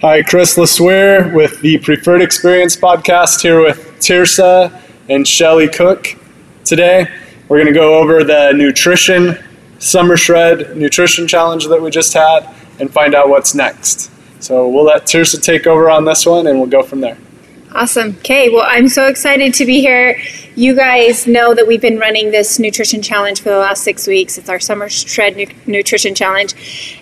Hi, Chris LeSueur with the Preferred Experience podcast here with Tiersa and Shelly Cook. Today, we're going to go over the nutrition summer shred nutrition challenge that we just had and find out what's next. So we'll let Tiersa take over on this one and we'll go from there. Awesome. Okay, well, I'm so excited to be here. You guys know that we've been running this nutrition challenge for the last six weeks. It's our summer shred nu- nutrition challenge.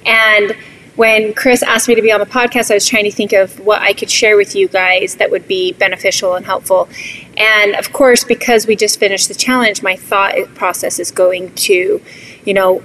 And when Chris asked me to be on the podcast, I was trying to think of what I could share with you guys that would be beneficial and helpful. And of course, because we just finished the challenge, my thought process is going to, you know,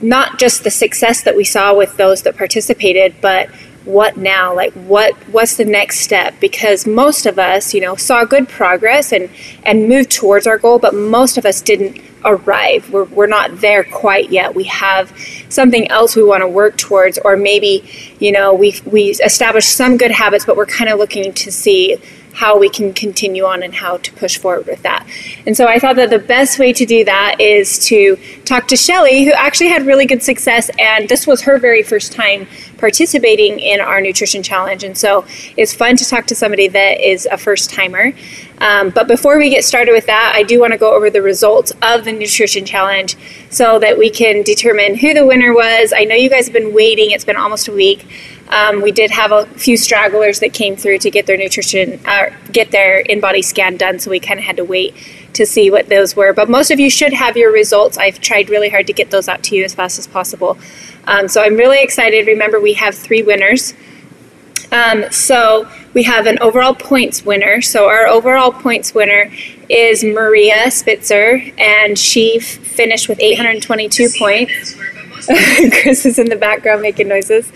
not just the success that we saw with those that participated, but what now? Like what what's the next step? Because most of us you know saw good progress and and moved towards our goal but most of us didn't arrive. We're, we're not there quite yet. We have something else we want to work towards or maybe you know we we established some good habits but we're kind of looking to see how we can continue on and how to push forward with that. And so I thought that the best way to do that is to talk to Shelly, who actually had really good success, and this was her very first time participating in our nutrition challenge. And so it's fun to talk to somebody that is a first timer. Um, but before we get started with that, I do want to go over the results of the nutrition challenge so that we can determine who the winner was. I know you guys have been waiting, it's been almost a week. Um, we did have a few stragglers that came through to get their nutrition, uh, get their InBody scan done, so we kind of had to wait to see what those were. But most of you should have your results. I've tried really hard to get those out to you as fast as possible. Um, so I'm really excited. Remember, we have three winners. Um, so we have an overall points winner. So our overall points winner is Maria Spitzer, and she finished with 822 points. Chris is in the background making noises.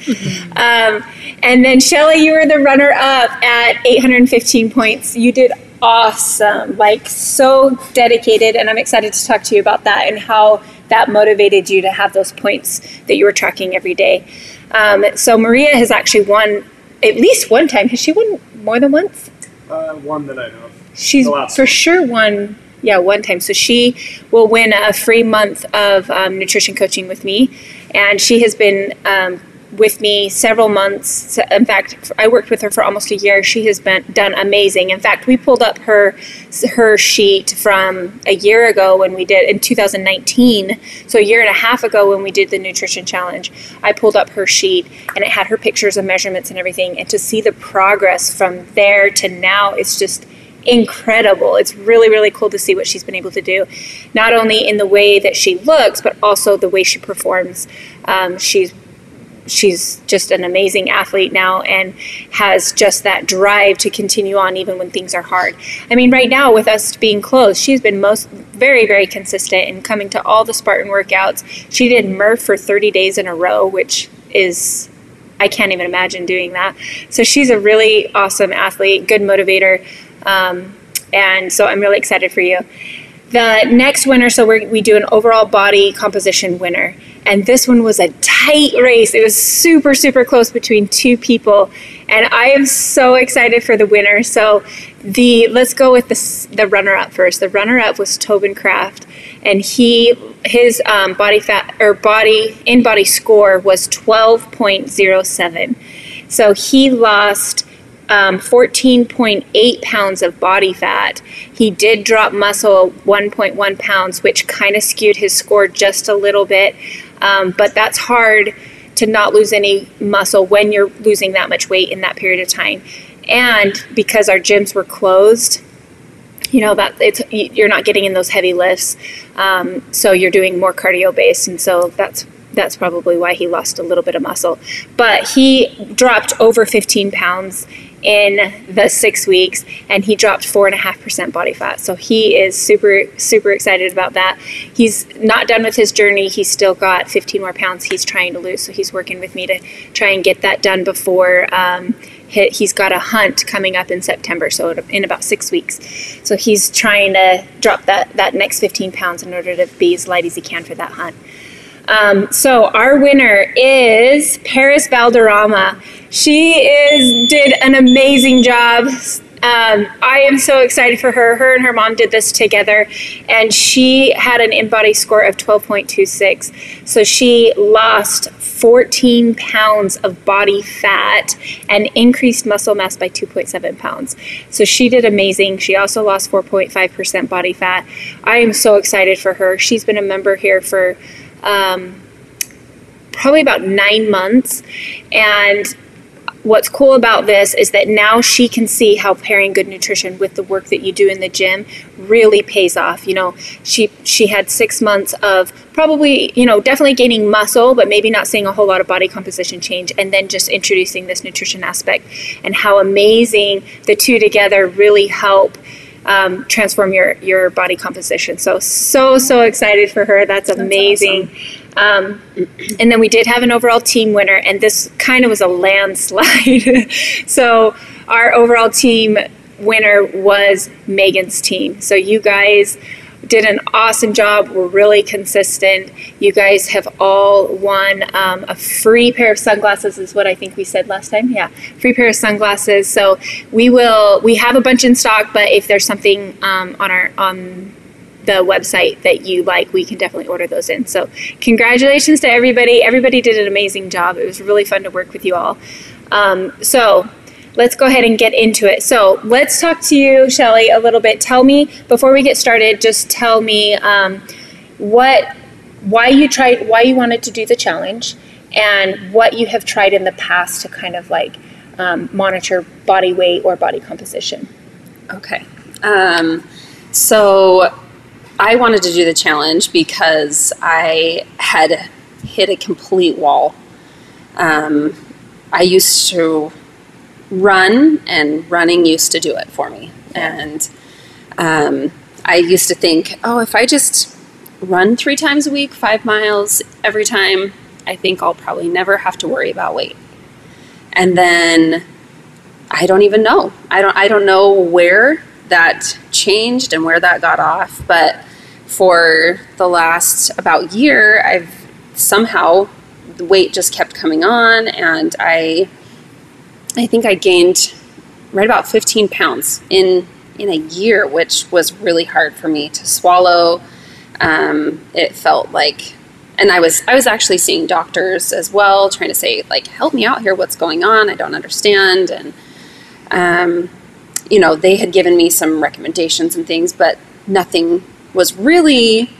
Um, and then Shelly, you were the runner up at 815 points. You did awesome, like so dedicated, and I'm excited to talk to you about that and how that motivated you to have those points that you were tracking every day. Um, so Maria has actually won at least one time. Has she won more than once? Uh, one that I know of. She's for sure won. Yeah, one time. So she will win a free month of um, nutrition coaching with me, and she has been um, with me several months. In fact, I worked with her for almost a year. She has been done amazing. In fact, we pulled up her her sheet from a year ago when we did in 2019. So a year and a half ago when we did the nutrition challenge, I pulled up her sheet and it had her pictures and measurements and everything. And to see the progress from there to now, it's just incredible. It's really, really cool to see what she's been able to do, not only in the way that she looks, but also the way she performs. Um, she's she's just an amazing athlete now and has just that drive to continue on even when things are hard. I mean, right now with us being closed, she's been most very, very consistent in coming to all the Spartan workouts. She did Murph for 30 days in a row, which is I can't even imagine doing that. So she's a really awesome athlete, good motivator, um, and so I'm really excited for you. The next winner, so we we do an overall body composition winner, and this one was a tight race. It was super, super close between two people, and I am so excited for the winner. So the let's go with the the runner up first. The runner up was Tobin Kraft, and he his um, body fat or body InBody score was twelve point zero seven. So he lost um, 14.8 pounds of body fat. He did drop muscle at 1.1 pounds, which kind of skewed his score just a little bit. Um, but that's hard to not lose any muscle when you're losing that much weight in that period of time. And because our gyms were closed, you know that it's you're not getting in those heavy lifts, um, so you're doing more cardio based, and so that's that's probably why he lost a little bit of muscle. But he dropped over 15 pounds in the six weeks, and he dropped four and a half percent body fat. So he is super super excited about that. He's not done with his journey. He's still got 15 more pounds he's trying to lose. So he's working with me to try and get that done before. Um, he- he's got a hunt coming up in September, so in about six weeks. So he's trying to drop that, that next 15 pounds in order to be as light as he can for that hunt. Um, so our winner is Paris Valderrama. She is did an amazing job. Um, I am so excited for her. Her and her mom did this together, and she had an InBody score of 12.26. So she lost 14 pounds of body fat and increased muscle mass by 2.7 pounds. So she did amazing. She also lost 4.5% body fat. I am so excited for her. She's been a member here for um, probably about nine months, and what's cool about this is that now she can see how pairing good nutrition with the work that you do in the gym really pays off. You know, she she had six months of probably you know definitely gaining muscle, but maybe not seeing a whole lot of body composition change, and then just introducing this nutrition aspect and how amazing the two together really help. Um, transform your your body composition. So so so excited for her. That's amazing. That's awesome. Um, and then we did have an overall team winner, and this kind of was a landslide. so our overall team winner was Megan's team. So you guys did an awesome job. We're really consistent. You guys have all won um, a free pair of sunglasses, is what I think we said last time. Yeah, free pair of sunglasses. So we will. We have a bunch in stock, but if there's something um, on our on the website that you like, we can definitely order those in. So, congratulations to everybody. Everybody did an amazing job. It was really fun to work with you all. Um, so, let's go ahead and get into it. So, let's talk to you, Shelly, a little bit. Tell me, before we get started, just tell me um, what, why you tried, why you wanted to do the challenge, and what you have tried in the past to kind of like um, monitor body weight or body composition. Okay. Um, so I wanted to do the challenge because I had hit a complete wall. Um, I used to run, and running used to do it for me. And um, I used to think, oh, if I just run three times a week, five miles every time, I think I'll probably never have to worry about weight. And then I don't even know. I don't. I don't know where that changed and where that got off, but for the last about year, I've somehow the weight just kept coming on, and I I think I gained right about 15 pounds in in a year, which was really hard for me to swallow. Um, it felt like, and I was I was actually seeing doctors as well, trying to say like, help me out here, what's going on? I don't understand, and um, you know, they had given me some recommendations and things, but nothing was really,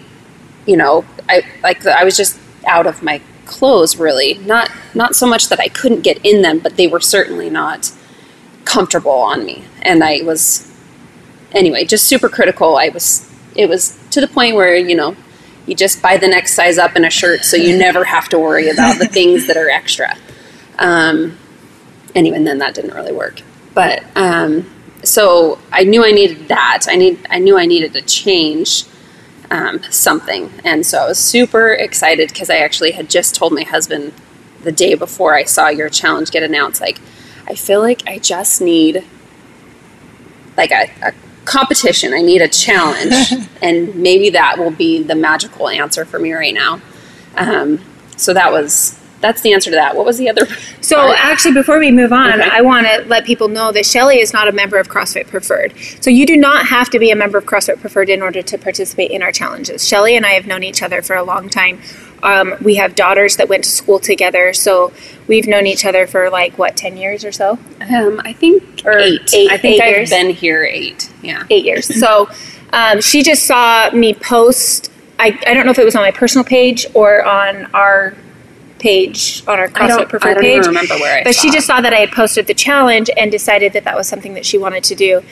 you know, I like I was just out of my clothes really. Not not so much that I couldn't get in them, but they were certainly not comfortable on me. And I was anyway, just super critical. I was it was to the point where, you know, you just buy the next size up in a shirt so you never have to worry about the things that are extra. Um, and then that didn't really work. But um, so I knew I needed that. I need I knew I needed to change um, something, and so I was super excited because I actually had just told my husband the day before I saw your challenge get announced. Like, I feel like I just need like a, a competition. I need a challenge, and maybe that will be the magical answer for me right now. Um, so that was that's the answer to that. What was the other? So part? actually, before we move on, okay. I want to let people know that Shelly is not a member of CrossFit Preferred. So you do not have to be a member of CrossFit Preferred in order to participate in our challenges. Shelly and I have known each other for a long time. Um, we have daughters that went to school together, so we've known each other for like what ten years or so. Um, I think or eight. eight I think i I've years. been here eight. Yeah, eight years. so um, she just saw me post. I, I don't know if it was on my personal page or on our page on our CrossFit Preferred I don't page. remember where I But she just saw that I had posted the challenge and decided that that was something that she wanted to do,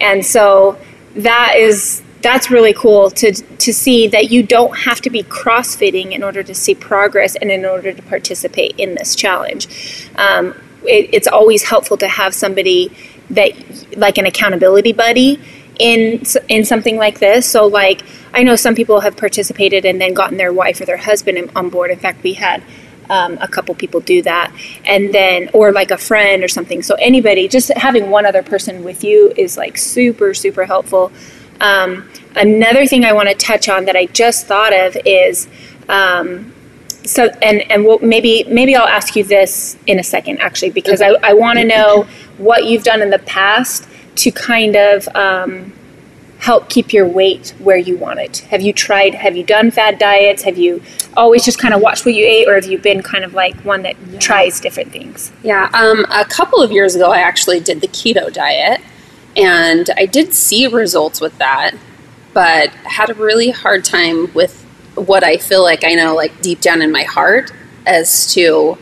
and so that is that's really cool to to see that you don't have to be crossfitting in order to see progress and in order to participate in this challenge. Um, it, it's always helpful to have somebody that like an accountability buddy in in something like this. So like I know some people have participated and then gotten their wife or their husband on board. In fact, we had um, a couple people do that. And then or like a friend or something. So anybody just having one other person with you is like super super helpful. Um, another thing i want to touch on that i just thought of is um, so and and we'll, maybe maybe i'll ask you this in a second actually because i, I want to know what you've done in the past to kind of um, help keep your weight where you want it? Have you tried? Have you done fad diets? Have you always just kind of watched what you ate, or have you been kind of like one that tries different things? Yeah, um, a couple of years ago, I actually did the keto diet, and I did see results with that, but had a really hard time with what I feel like I know, like deep down in my heart, as to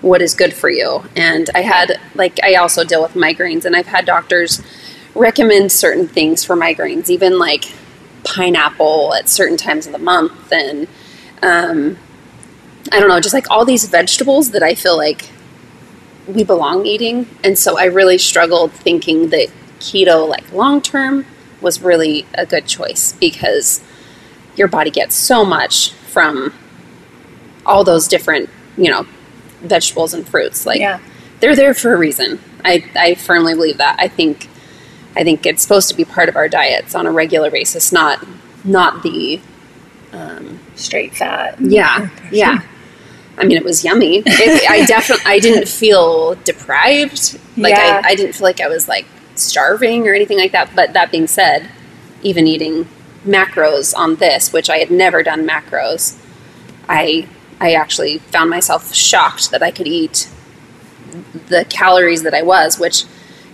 what is good for you. And I had, like, I also deal with migraines, and I've had doctors recommend certain things for migraines, even like pineapple at certain times of the month, and um, I don't know, just like all these vegetables that I feel like we belong eating. And so I really struggled thinking that keto, like long term, was really a good choice because your body gets so much from all those different, you know, vegetables and fruits. Like Yeah. they're there for a reason. I, I firmly believe that. I think I think it's supposed to be part of our diets on a regular basis, not not the um, Straight fat. yeah yeah. I mean, it was yummy. It, I definitely I didn't feel deprived. Like Yeah. I, I didn't feel like I was like starving or anything like that. But that being said, even eating macros on this, which I had never done macros, I I actually found myself shocked that I could eat the calories that I was, which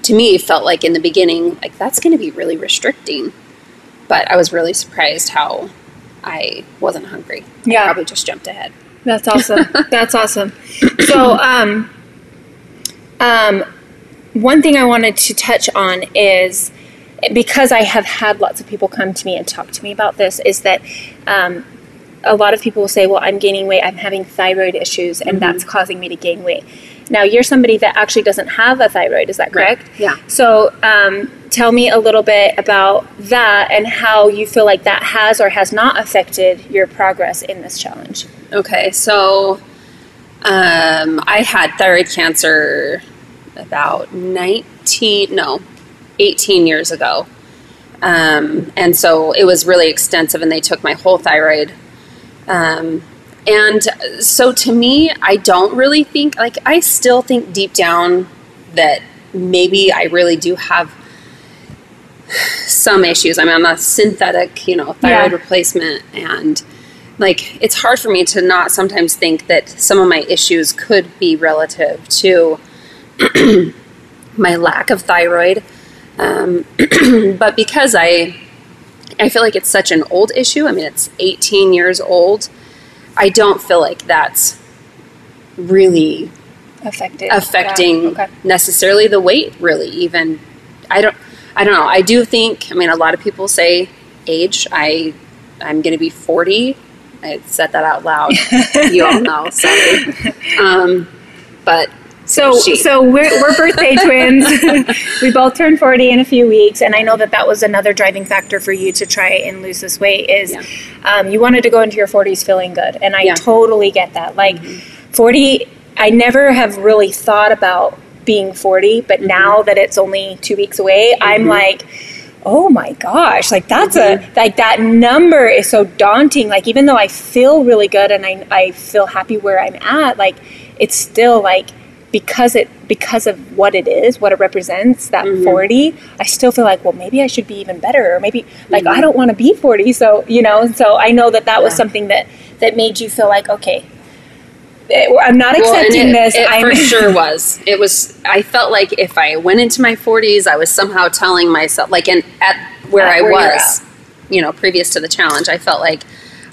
to me felt like in the beginning, like that's going to be really restricting. But I was really surprised how I wasn't hungry. I Yeah. probably just jumped ahead. That's awesome. That's awesome. So, um, um, one thing I wanted to touch on is because I have had lots of people come to me and talk to me about this, is that um, a lot of people will say, Well, I'm gaining weight, I'm having thyroid issues, and that's causing me to gain weight. Now, you're somebody that actually doesn't have a thyroid, is that Right. correct? Yeah. So, um, tell me a little bit about that and how you feel like that has or has not affected your progress in this challenge. Okay, so um, I had thyroid cancer about 19, no, 18 years ago. Um, and so it was really extensive, and they took my whole thyroid. Um, and so to me, I don't really think, like, I still think deep down that maybe I really do have some issues. I mean, I'm a synthetic, you know, thyroid Yeah. replacement, and like it's hard for me to not sometimes think that some of my issues could be relative to my lack of thyroid. Um, but because I, I feel like it's such an old issue. I mean, it's 18 years old. I don't feel like that's really affected. affecting Yeah, okay. necessarily the weight really even i don't i don't know. I do think i mean a lot of people say age. I i'm going to be 40 i said that out loud. You all know sorry. Um, but so she- so we're, we're birthday twins we both turned 40 in a few weeks and i know that that was another driving factor for you to try and lose this weight is Yeah. um, you wanted to go into your 40s feeling good and i Yeah. Mm-hmm. totally get that like 40 i never have really thought about being 40 but Mm-hmm. now that it's only two weeks away i'm like oh my gosh like that's a Mm-hmm. like that number is so daunting like even though i feel really good and i, I feel happy where i'm at like it's still like because it because of what it is what it represents that Mm-hmm. 40 i still feel like well maybe i should be even better or maybe like Mm-hmm. i don't want to be 40 so you know so i know that that was something that that made you feel like okay eh, i'm not Well, accepting it, this it i'm for sure was it was i felt like if i went into my 40s i was somehow telling myself like and at where At i where was you know previous to the challenge i felt like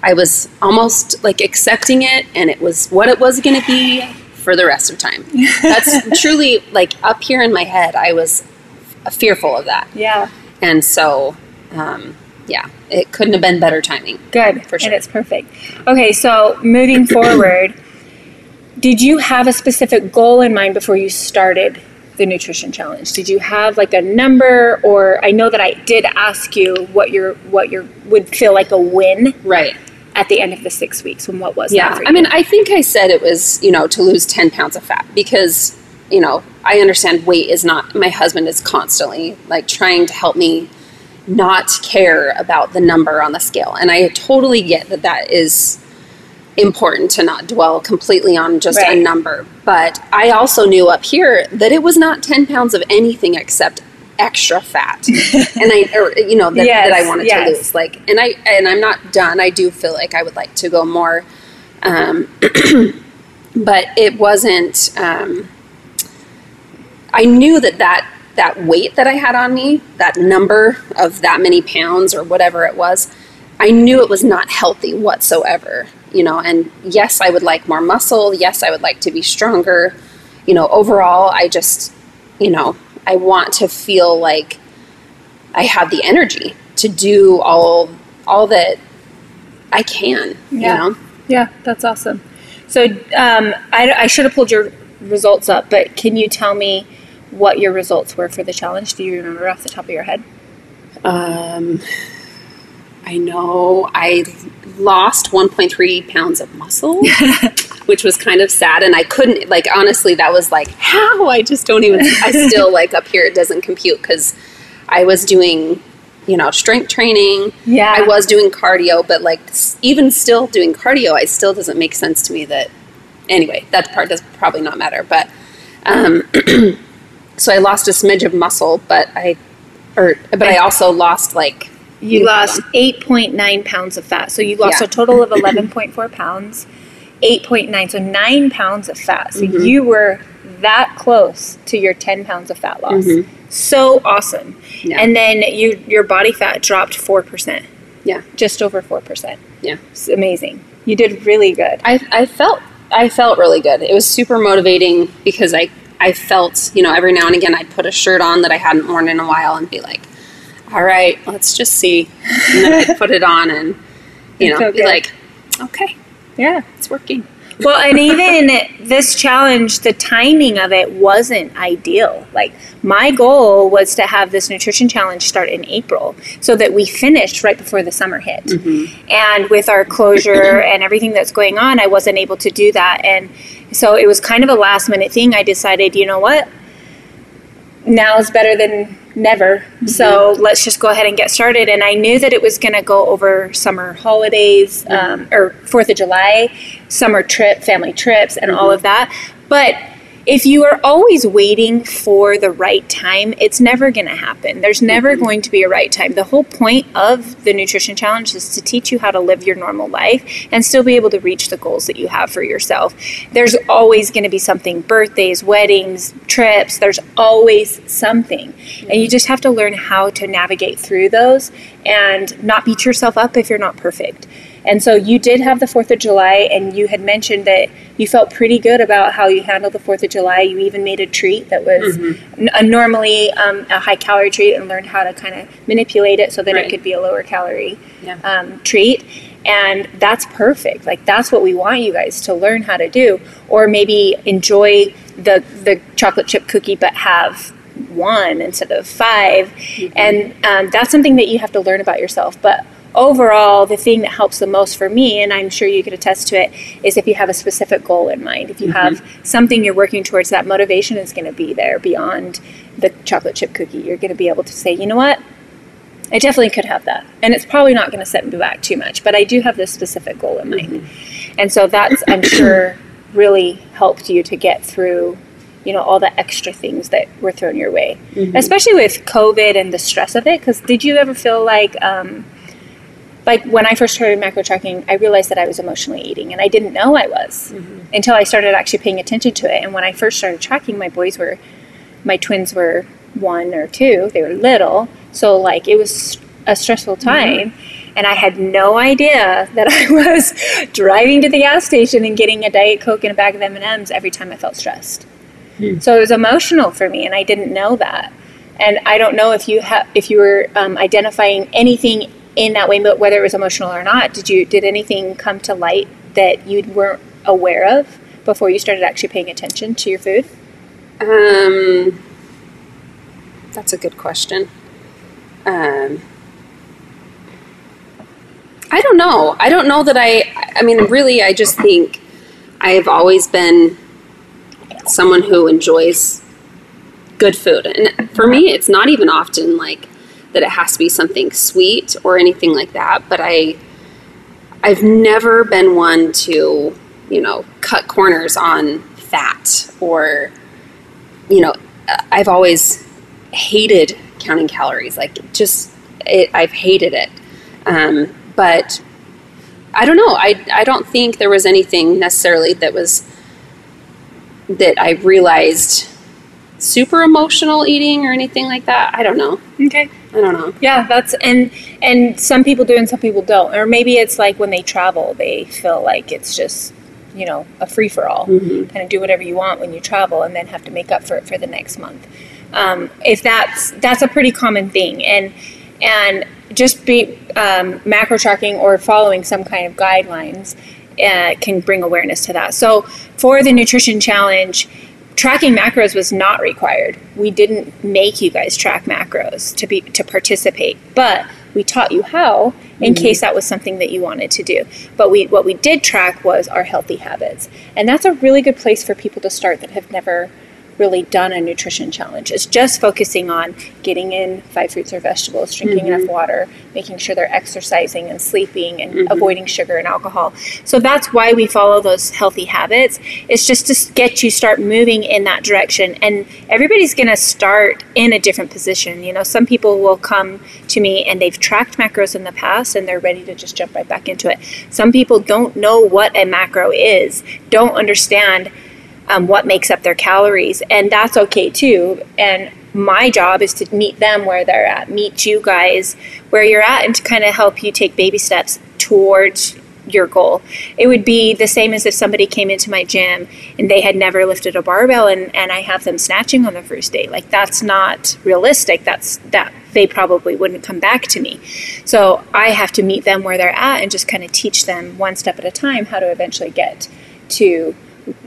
i was almost like accepting it and it was what it was going to be for the rest of time that's truly like up here in my head i was fearful of that yeah and so um, yeah it couldn't have been better timing Good. For sure. And it's perfect. Okay, so moving forward, did you have a specific goal in mind before you started the nutrition challenge? Did you have like a number or I know that I did ask you what your what your would feel like a win right at the end of the 6 weeks and what was that Yeah? I mean, I think I said it was, you know, to lose 10 pounds of fat because, you know, I understand weight is not, my husband is constantly like trying to help me not care about the number on the scale. And I totally get that that is important to not dwell completely on just Right. a number. But I also knew up here that it was not 10 pounds of anything except extra fat, and I, or you know, that, Yes, that I wanted yes. to lose. Like, and I, and I'm not done. I do feel like I would like to go more, um, but it wasn't. Um, I knew that that that weight that I had on me, that number of that many pounds or whatever it was, I knew it was not healthy whatsoever. You know, and yes, I would like more muscle. Yes, I would like to be stronger. You know, overall, I just, you know, I want to feel like I have the energy to do all all that I can. Yeah. You know, Yeah, that's awesome. So um, I, I should have pulled your results up, but can you tell me what your results were for the challenge? Do you remember off the top of your head? Um, I know I lost 1.3 pounds of muscle, which was kind of sad. And I couldn't, like, honestly, that was like, how? I just don't even, I still, like, up here, it doesn't compute because I was doing, you know, strength training. Yeah. I was doing cardio, but, like, even still doing cardio, I still doesn't make sense to me that, anyway, that part does probably not matter. But, um, so I lost a smidge of muscle, but I, or, but I also lost, like, You lost 8.9 pounds of fat. So you lost Yeah. a total of 11.4 pounds, 8.9, so 9 pounds of fat. So Mhm. you were that close to your 10 pounds of fat loss. Mhm. So awesome. Yeah. And then you your body fat dropped 4%. Yeah. Just over 4%. Yeah. It's amazing. You did really good. I, I felt I felt really good. It was super motivating because I I felt you know every now and again I'd put a shirt on that I hadn't worn in a while and be like, all right, let's just see, and then I'd put it on and you know be like, okay, Yeah. it's working. Well, and even this challenge, the timing of it wasn't ideal. Like, my goal was to have this nutrition challenge start in April so that we finished right before the summer hit. Mm-hmm. And with our closure and everything that's going on, I wasn't able to do that. And so it was kind of a last minute thing. I decided, you know what? Now is better than never. So mm-hmm. let's just go ahead and get started. And I knew that it was going to go over summer holidays mm-hmm. um, or Fourth of July, summer trip, family trips, and all mm-hmm. of that. But if you are always waiting for the right time, it's never going to happen. There's never mm-hmm. going to be a right time. The whole point of the nutrition challenge is to teach you how to live your normal life and still be able to reach the goals that you have for yourself. There's always going to be something birthdays, weddings, trips, there's always something. And you mm-hmm. just have to learn how to navigate through those and not beat yourself up if you're not perfect. And so you did have the 4th of July, and you had mentioned that you felt pretty good about how you handled the 4th of July. You even made a treat that was n- a normally um, a high calorie treat and learned how to kind of manipulate it so that Right. it could be a lower calorie Yeah. um, treat. And that's perfect. Like, that's what we want you guys to learn how to do. Or maybe enjoy the, the chocolate chip cookie, but have one instead of 5 And um, that's something that you have to learn about yourself. But overall, the thing that helps the most for me, and I'm sure you could attest to it, is if you have a specific goal in mind. If you mm-hmm. have something you're working towards, that motivation is going to be there beyond the chocolate chip cookie. You're going to be able to say, you know what? I definitely could have that. And it's probably not going to set me back too much, but I do have this specific goal in mind. Mm-hmm. And so that's, I'm sure, really helped you to get through, you know, all the extra things that were thrown your way, mm-hmm. especially with COVID and the stress of it. Because did you ever feel like, um, like when I first started macro tracking, I realized that I was emotionally eating, and I didn't know I was mm-hmm. until I started actually paying attention to it. And when I first started tracking, my boys were, my twins were one or two; they were little, so like it was a stressful mm-hmm. time. And I had no idea that I was driving to the gas station and getting a diet coke and a bag of M and M's every time I felt stressed. Hmm. So it was emotional for me, and I didn't know that. And I don't know if you have if you were um, identifying anything in that way, whether it was emotional or not. Did you did anything come to light that you weren't aware of before you started actually paying attention to your food? Um, that's a good question. Um, I don't know. I don't know that I. I mean, really, I just think I've always been someone who enjoys good food, and for me, it's not even often like that. It has to be something sweet or anything like that. But I, I've never been one to, you know, cut corners on fat or you know, I've always hated counting calories. Like just, it, I've hated it. Um, but I don't know. I, I don't think there was anything necessarily that was that I realized super emotional eating or anything like that. I don't know. Okay. I don't know. Yeah, that's and and some people do and some people don't. Or maybe it's like when they travel, they feel like it's just you know a free for all, Mhm. kind of do whatever you want when you travel, and then have to make up for it for the next month. Um, if that's that's a pretty common thing, and and just be um, macro tracking or following some kind of guidelines uh, can bring awareness to that. So for the nutrition challenge, tracking macros was not required. We didn't make you guys track macros to be to participate, but we taught you how in mm-hmm. case that was something that you wanted to do. But we what we did track was our healthy habits. And that's a really good place for people to start that have never really done a nutrition challenge. It's just focusing on getting in five fruits or vegetables, drinking enough mm-hmm. water, making sure they're exercising and sleeping and mm-hmm. avoiding sugar and alcohol. So that's why we follow those healthy habits. It's just to get you start moving in that direction and everybody's going to start in a different position. You know, some people will come to me and they've tracked macros in the past and they're ready to just jump right back into it. Some people don't know what a macro is, don't understand um, what makes up their calories, and that's okay too. And my job is to meet them where they're at, meet you guys where you're at, and to kind of help you take baby steps towards your goal. It would be the same as if somebody came into my gym and they had never lifted a barbell and, and I have them snatching on the first day. Like that's not realistic. That's that they probably wouldn't come back to me. So I have to meet them where they're at and just kind of teach them one step at a time how to eventually get to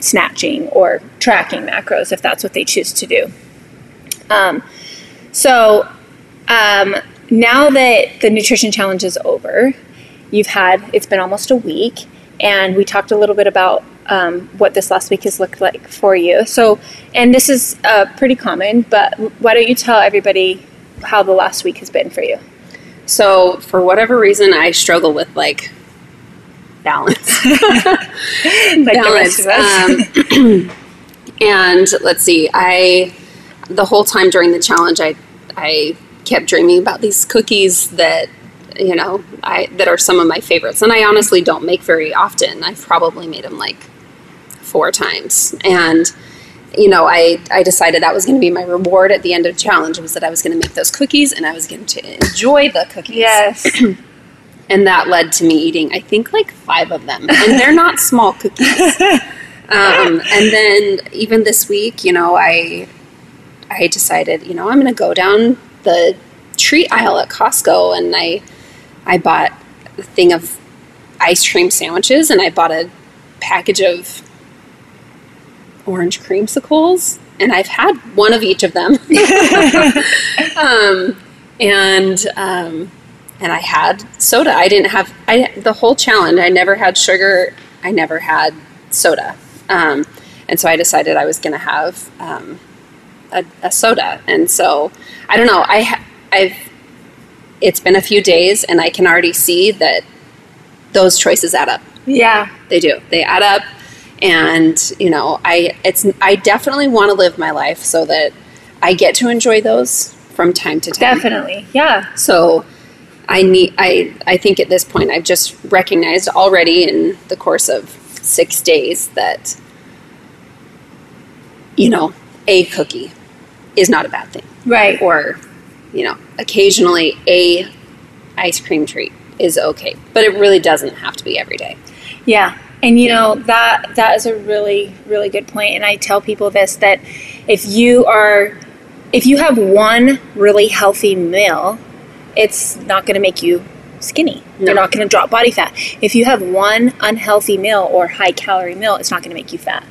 snatching or tracking macros if that's what they choose to do. Um, so um, now that the nutrition challenge is over, you've had it's been almost a week, and we talked a little bit about um, what this last week has looked like for you. So, and this is uh, pretty common, but why don't you tell everybody how the last week has been for you? So for whatever reason, I struggle with like balance. Like the rest of us. Um, and let's see, I the whole time during the challenge, I I kept dreaming about these cookies that you know I that are some of my favorites, and I honestly don't make very often. I've probably made them like four times, and you know, I, I decided that was going to be my reward at the end of the challenge was that I was going to make those cookies and I was going to enjoy the cookies. yes. And that led to me eating, I think, like five of them. And they're not small cookies. Um, and then even this week, you know, I I decided, you know, I'm going to go down the treat aisle at Costco, and I I bought a thing of ice cream sandwiches, and I bought a package of orange creamsicles, and I've had one of each of them. um, and um, and I had soda. I didn't have I the whole challenge. I never had sugar. I never had soda. Um, and so I decided I was going to have um, a, a soda. And so I don't know. I I've it's been a few days, and I can already see that those choices add up. Yeah. They do. They add up, and you know, I it's I definitely want to live my life so that I get to enjoy those from time to time. Definitely. Yeah. So I need I I think at this point I've just recognized already in the course of 6 days that you know, a cookie is not a bad thing Right. or you know, occasionally a ice cream treat is okay, but it really doesn't have to be every day. Yeah. And you know that that is a really really good point. point and I tell people this that if you are if you have one really healthy meal, it's not going to make you skinny. No. You're not going to drop body fat. If you have one unhealthy meal or high calorie meal, it's not going to make you fat.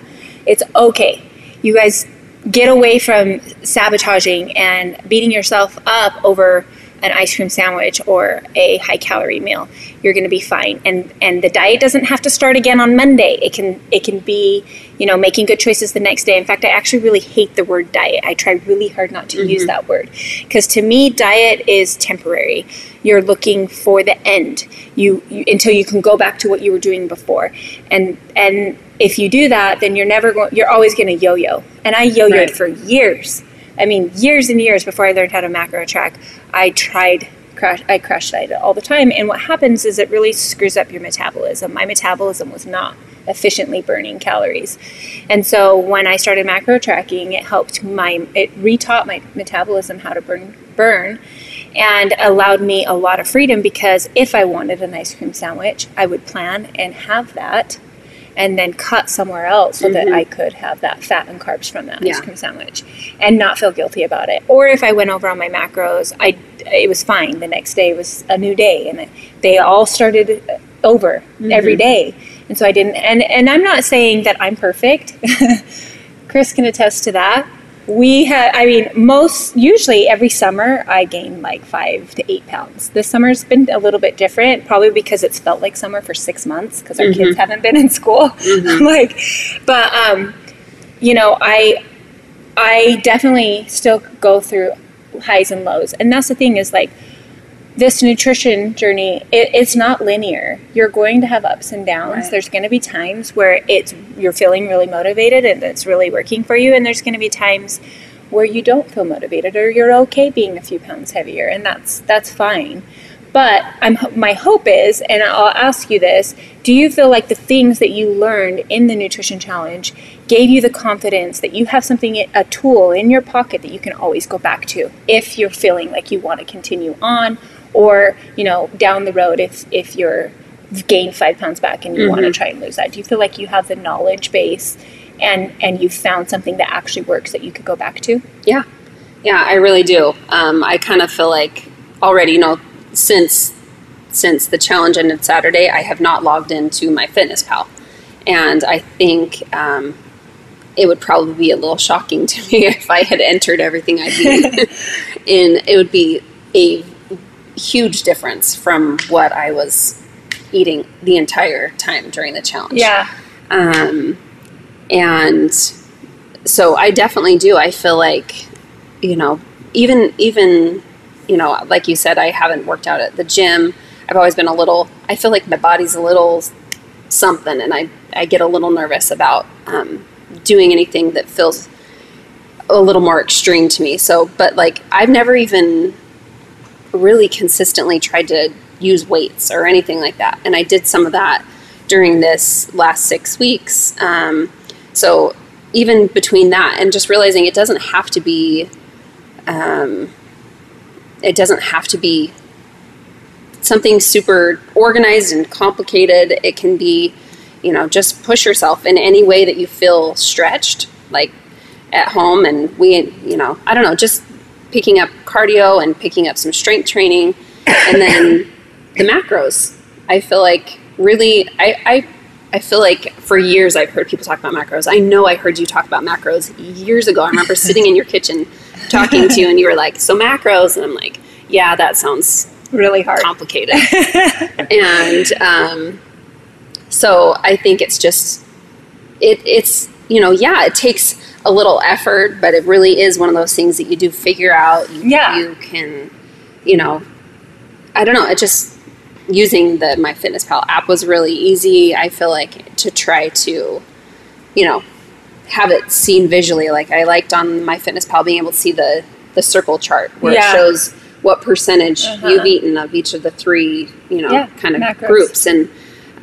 It's okay. You guys get away from sabotaging and beating yourself up over an ice cream sandwich or a high calorie meal you're going to be fine and and the diet doesn't have to start again on monday it can it can be you know making good choices the next day. In fact i actually really hate the word diet. I try really hard not to use mm-hmm. that word. Because to me diet is temporary. You're looking for the end. You, you until you can go back to what you were doing before. And and if you do that then you're never going you're always going to yo-yo. And i yo-yoed Right. for years. I mean, years and years before I learned how to macro track, I tried crash I crash dieted all the time. And what happens is it really screws up your metabolism. My metabolism was not efficiently burning calories. And so when I started macro tracking, it helped my it retaught my metabolism how to burn burn and allowed me a lot of freedom because if I wanted an ice cream sandwich, I would plan and have that and then cut somewhere else so that Mhm. I could have that fat and carbs from that Yeah. ice cream sandwich and not feel guilty about it. Or if I went over on my macros, I it was fine. The next day was a new day and they all started over every day. And so I didn't and and I'm not saying that I'm perfect. Chris can attest to that. We had, I mean, most, usually every summer I gain like five to eight pounds. This summer's been a little bit different, probably because it's felt like summer for six months because our kids haven't been in school. like, but, um, you know, I, I definitely still go through highs and lows. And that's the thing is like, this nutrition journey it, it's not linear. You're going to have ups and downs. Right. there's going to be times where it's you're feeling really motivated and it's really working for you and there's going to be times where you don't feel motivated or you're okay being a few pounds heavier and that's that's fine. But I'm, my hope is and i'll ask you this do you feel like the things that you learned in the nutrition challenge gave you the confidence that you have something a tool in your pocket that you can always go back to if you're feeling like you want to continue on or you know down the road if if you're you've gained five pounds back and you want to try and lose that do you feel like you have the knowledge base and and you found something that actually works that you could go back to Yeah, yeah, I really do. Um, I kind of feel like already, you know, since since the challenge ended Saturday, I have not logged into my Fitness Pal, and I think um, it would probably be a little shocking to me if I had entered everything I'd eaten in. It would be a huge difference from what I was eating the entire time during the challenge. Yeah. Um, and so I definitely do. I feel like, you know, even even, you know, like you said, I haven't worked out at the gym. I've always been a little. I feel like my body's a little something, and I I get a little nervous about um, doing anything that feels a little more extreme to me. So, but like I've never even really consistently tried to use weights or anything like that. And I did some of that during this last six weeks. Um, so even between that and just realizing it doesn't have to be, um, it doesn't have to be something super organized and complicated. It can be, you know, just push yourself in any way that you feel stretched, like at home. And we, you know, I don't know, just picking up cardio and picking up some strength training, and then the macros. I feel like really, I, I, I feel like for years I've heard people talk about macros. I know I heard you talk about macros years ago. I remember sitting in your kitchen talking to you, and you were like, "So macros," and I'm like, "Yeah, that sounds really hard complicated." and um, so I think it's just it, it's you know yeah it takes a little effort, but it really is one of those things that you do figure out. You, Yeah. you can you know I don't know it just using the My Fitness Pal app was really easy. I feel like to try to you know have it seen visually. Like I liked on My Fitness Pal being able to see the the circle chart where Yeah. it shows what percentage Uh-huh. you've eaten of each of the three, you know, Yeah, kind of macros. groups. And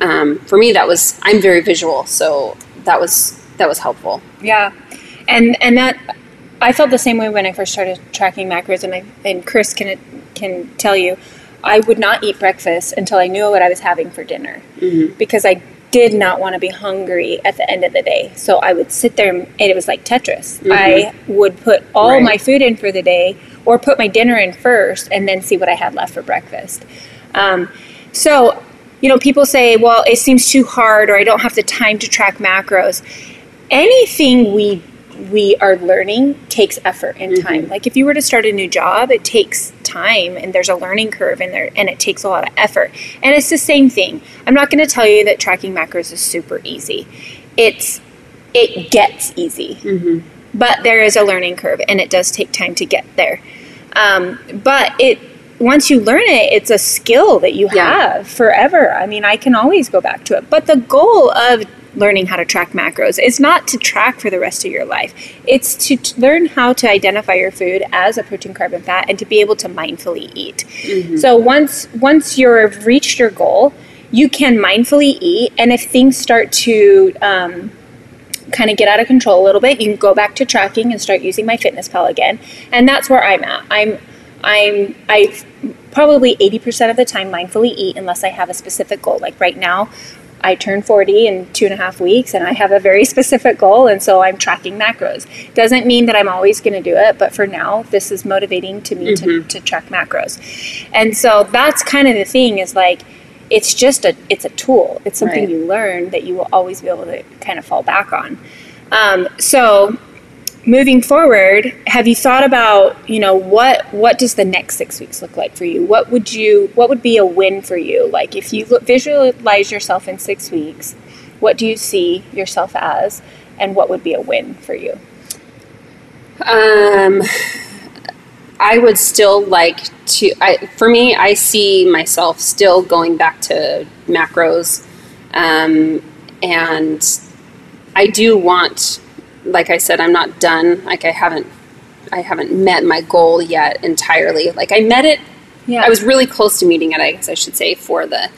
um, for me, that was I'm very visual, so that was that was helpful. Yeah, and and that I felt the same way when I first started tracking macros, and I and Chris can can tell you, I would not eat breakfast until I knew what I was having for dinner, because I did not want to be hungry at the end of the day. So I would sit there, and it was like Tetris. I would put all Right. my food in for the day, or put my dinner in first, and then see what I had left for breakfast. Um, so, you know, people say, well, it seems too hard, or I don't have the time to track macros. Anything we we are learning takes effort and time. Like if you were to start a new job, it takes time and there's a learning curve in there and it takes a lot of effort. And it's the same thing. I'm not going to tell you that tracking macros is super easy. It's it gets easy. But there is a learning curve and it does take time to get there. Um, but it once you learn it, it's a skill that you Yeah. have forever. I mean, I can always go back to it. But the goal of learning how to track macros is not to track for the rest of your life. It's to t- learn how to identify your food as a protein, carb, and fat, and to be able to mindfully eat. So once once you've reached your goal, you can mindfully eat, and if things start to um, kind of get out of control a little bit, you can go back to tracking and start using my fitness pal again. And that's where I'm at. I'm I'm I probably 80% of the time mindfully eat unless I have a specific goal. Like right now, I turn 40 in two and a half weeks and I have a very specific goal and so I'm tracking macros. Doesn't mean that I'm always going to do it, but for now, this is motivating to me to, to track macros. And so that's kind of the thing is like, it's just a it's a tool. It's something Right. you learn that you will always be able to kind of fall back on. Um, so moving forward, have you thought about you know what what does the next six weeks look like for you? What would you what would be a win for you? Like if you look, visualize yourself in six weeks, what do you see yourself as, and what would be a win for you? Um, I would still like to. I, for me, I see myself still going back to macros, um, and I do want. Like I said, I'm not done. Like I haven't, I haven't met my goal yet entirely. Like I met it. Yeah, I was really close to meeting it. I guess I should say for the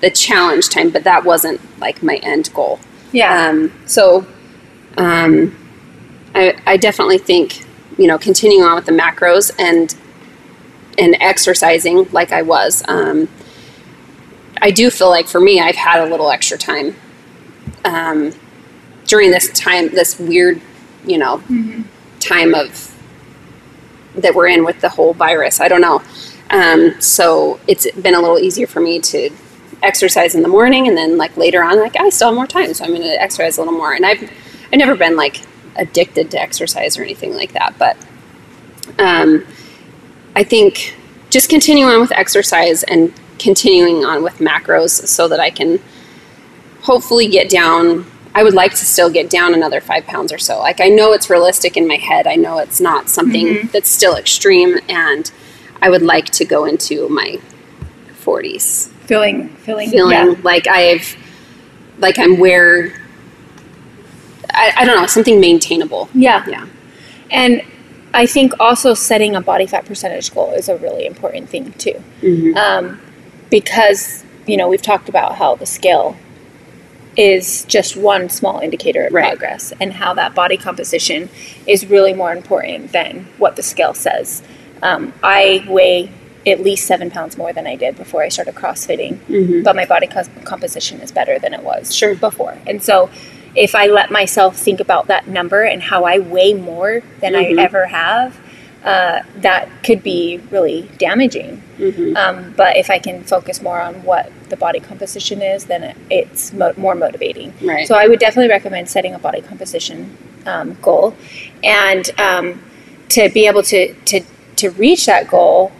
the challenge time, but that wasn't like my end goal. yeah, Um, so um, I, I definitely think you know continuing on with the macros and and exercising like I was. Um, I do feel like for me, I've had a little extra time um, during this time, this weird, you know, time of that we're in with the whole virus. I don't know. Um, so it's been a little easier for me to exercise in the morning, and then like later on, like I still have more time, so I'm going to exercise a little more. And I've I've never been like addicted to exercise or anything like that, but um, I think just continuing on with exercise and continuing on with macros so that I can hopefully get down. I would like to still get down another five pounds or so. Like I know it's realistic in my head. I know it's not something that's still extreme, and I would like to go into my 40s feeling feeling feeling yeah. like I've like I'm where I, I don't know something maintainable. Yeah. Yeah. And I think also setting a body fat percentage goal is a really important thing too. Mm-hmm. Um, because, you know, we've talked about how the scale is just one small indicator of Right. progress and how that body composition is really more important than what the scale says. Um, I weigh at least seven pounds more than I did before I started CrossFitting, but my body cos- composition is better than it was Mm-hmm. Sure. before. And so if I let myself think about that number and how I weigh more than Mhm. I ever have, uh, that could be really damaging. Mm-hmm. Um, but if I can focus more on what the body composition is, then it, it's mo- more motivating. Right. So I would definitely recommend setting a body composition um, goal, and um, to be able to to to reach that goal.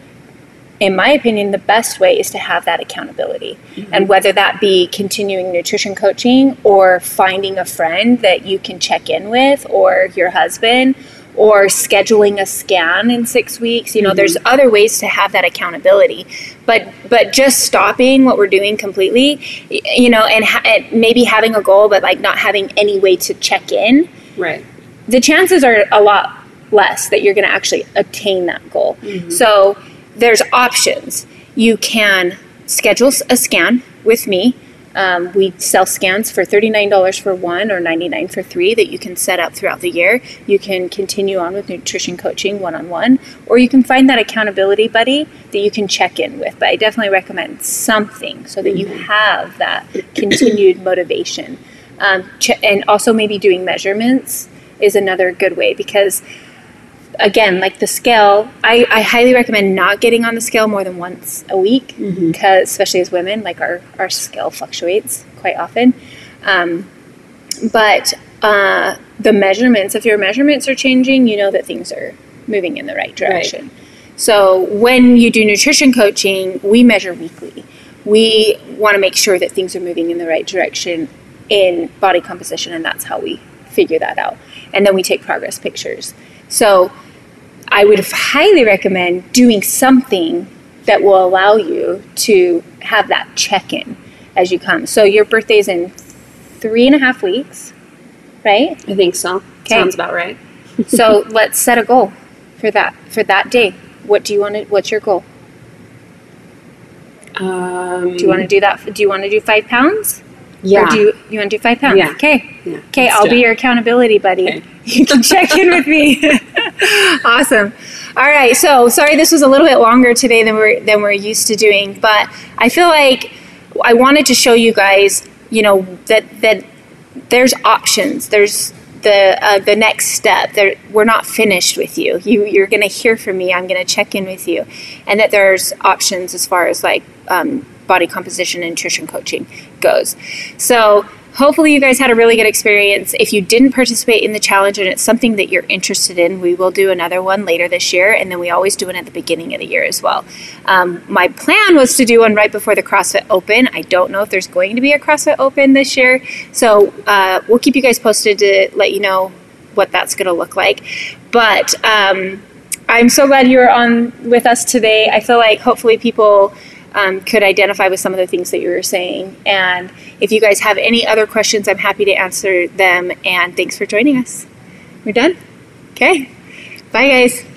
In my opinion, the best way is to have that accountability. And whether that be continuing nutrition coaching or finding a friend that you can check in with or your husband or scheduling a scan in six weeks. You know, there's mm-hmm. other ways to have that accountability. But but just stopping what we're doing completely, you know, and, ha- and maybe having a goal, but like not having any way to check in, Right. the chances are a lot less that you're going to actually attain that goal. Mm-hmm. So there's options. You can schedule a scan with me. Um, we sell scans for $39 for one or 99 for three that you can set up throughout the year. You can continue on with nutrition coaching one on one, or you can find that accountability buddy that you can check in with. But I definitely recommend something so that you have that continued motivation. Um, ch- and also, maybe doing measurements is another good way because again like the scale I, I highly recommend not getting on the scale more than once a week because especially as women like our, our scale fluctuates quite often. Um, but uh, the measurements if your measurements are changing you know that things are moving in the right direction. So when you do nutrition coaching we measure weekly. We want to make sure that things are moving in the right direction in body composition and that's how we figure that out. And then we take progress pictures. So I would highly recommend doing something that will allow you to have that check in as you come. So your birthday's in three and a half weeks, right? I think so. 'Kay. Sounds about right. So let's set a goal for that for that day. What do you want to? What's your goal? Um, Do you want to do that? Do you want to do five pounds? Yeah. Or do you, you want to do five pounds? Yeah. Okay. Yeah, Okay, I'll be it. your accountability buddy. Okay. You can check in with me. awesome. All right. So sorry, this was a little bit longer today than we're than we're used to doing, but I feel like I wanted to show you guys, you know, that that there's options. There's the uh, the next step. There, we're not finished with you. You you're going to hear from me. I'm going to check in with you, and that there's options as far as like um, body composition and nutrition coaching goes. So hopefully you guys had a really good experience. If you didn't participate in the challenge and it's something that you're interested in, we will do another one later this year, and then we always do one at the beginning of the year as well. Um, my plan was to do one right before the CrossFit Open. I don't know if there's going to be a CrossFit Open this year, so uh, we'll keep you guys posted to let you know what that's going to look like. But um, I'm so glad you were on with us today. I feel like hopefully people um, could identify with some of the things that you were saying. And if you guys have any other questions, I'm happy to answer them. And thanks for joining us. We're done? Okay. Bye, guys.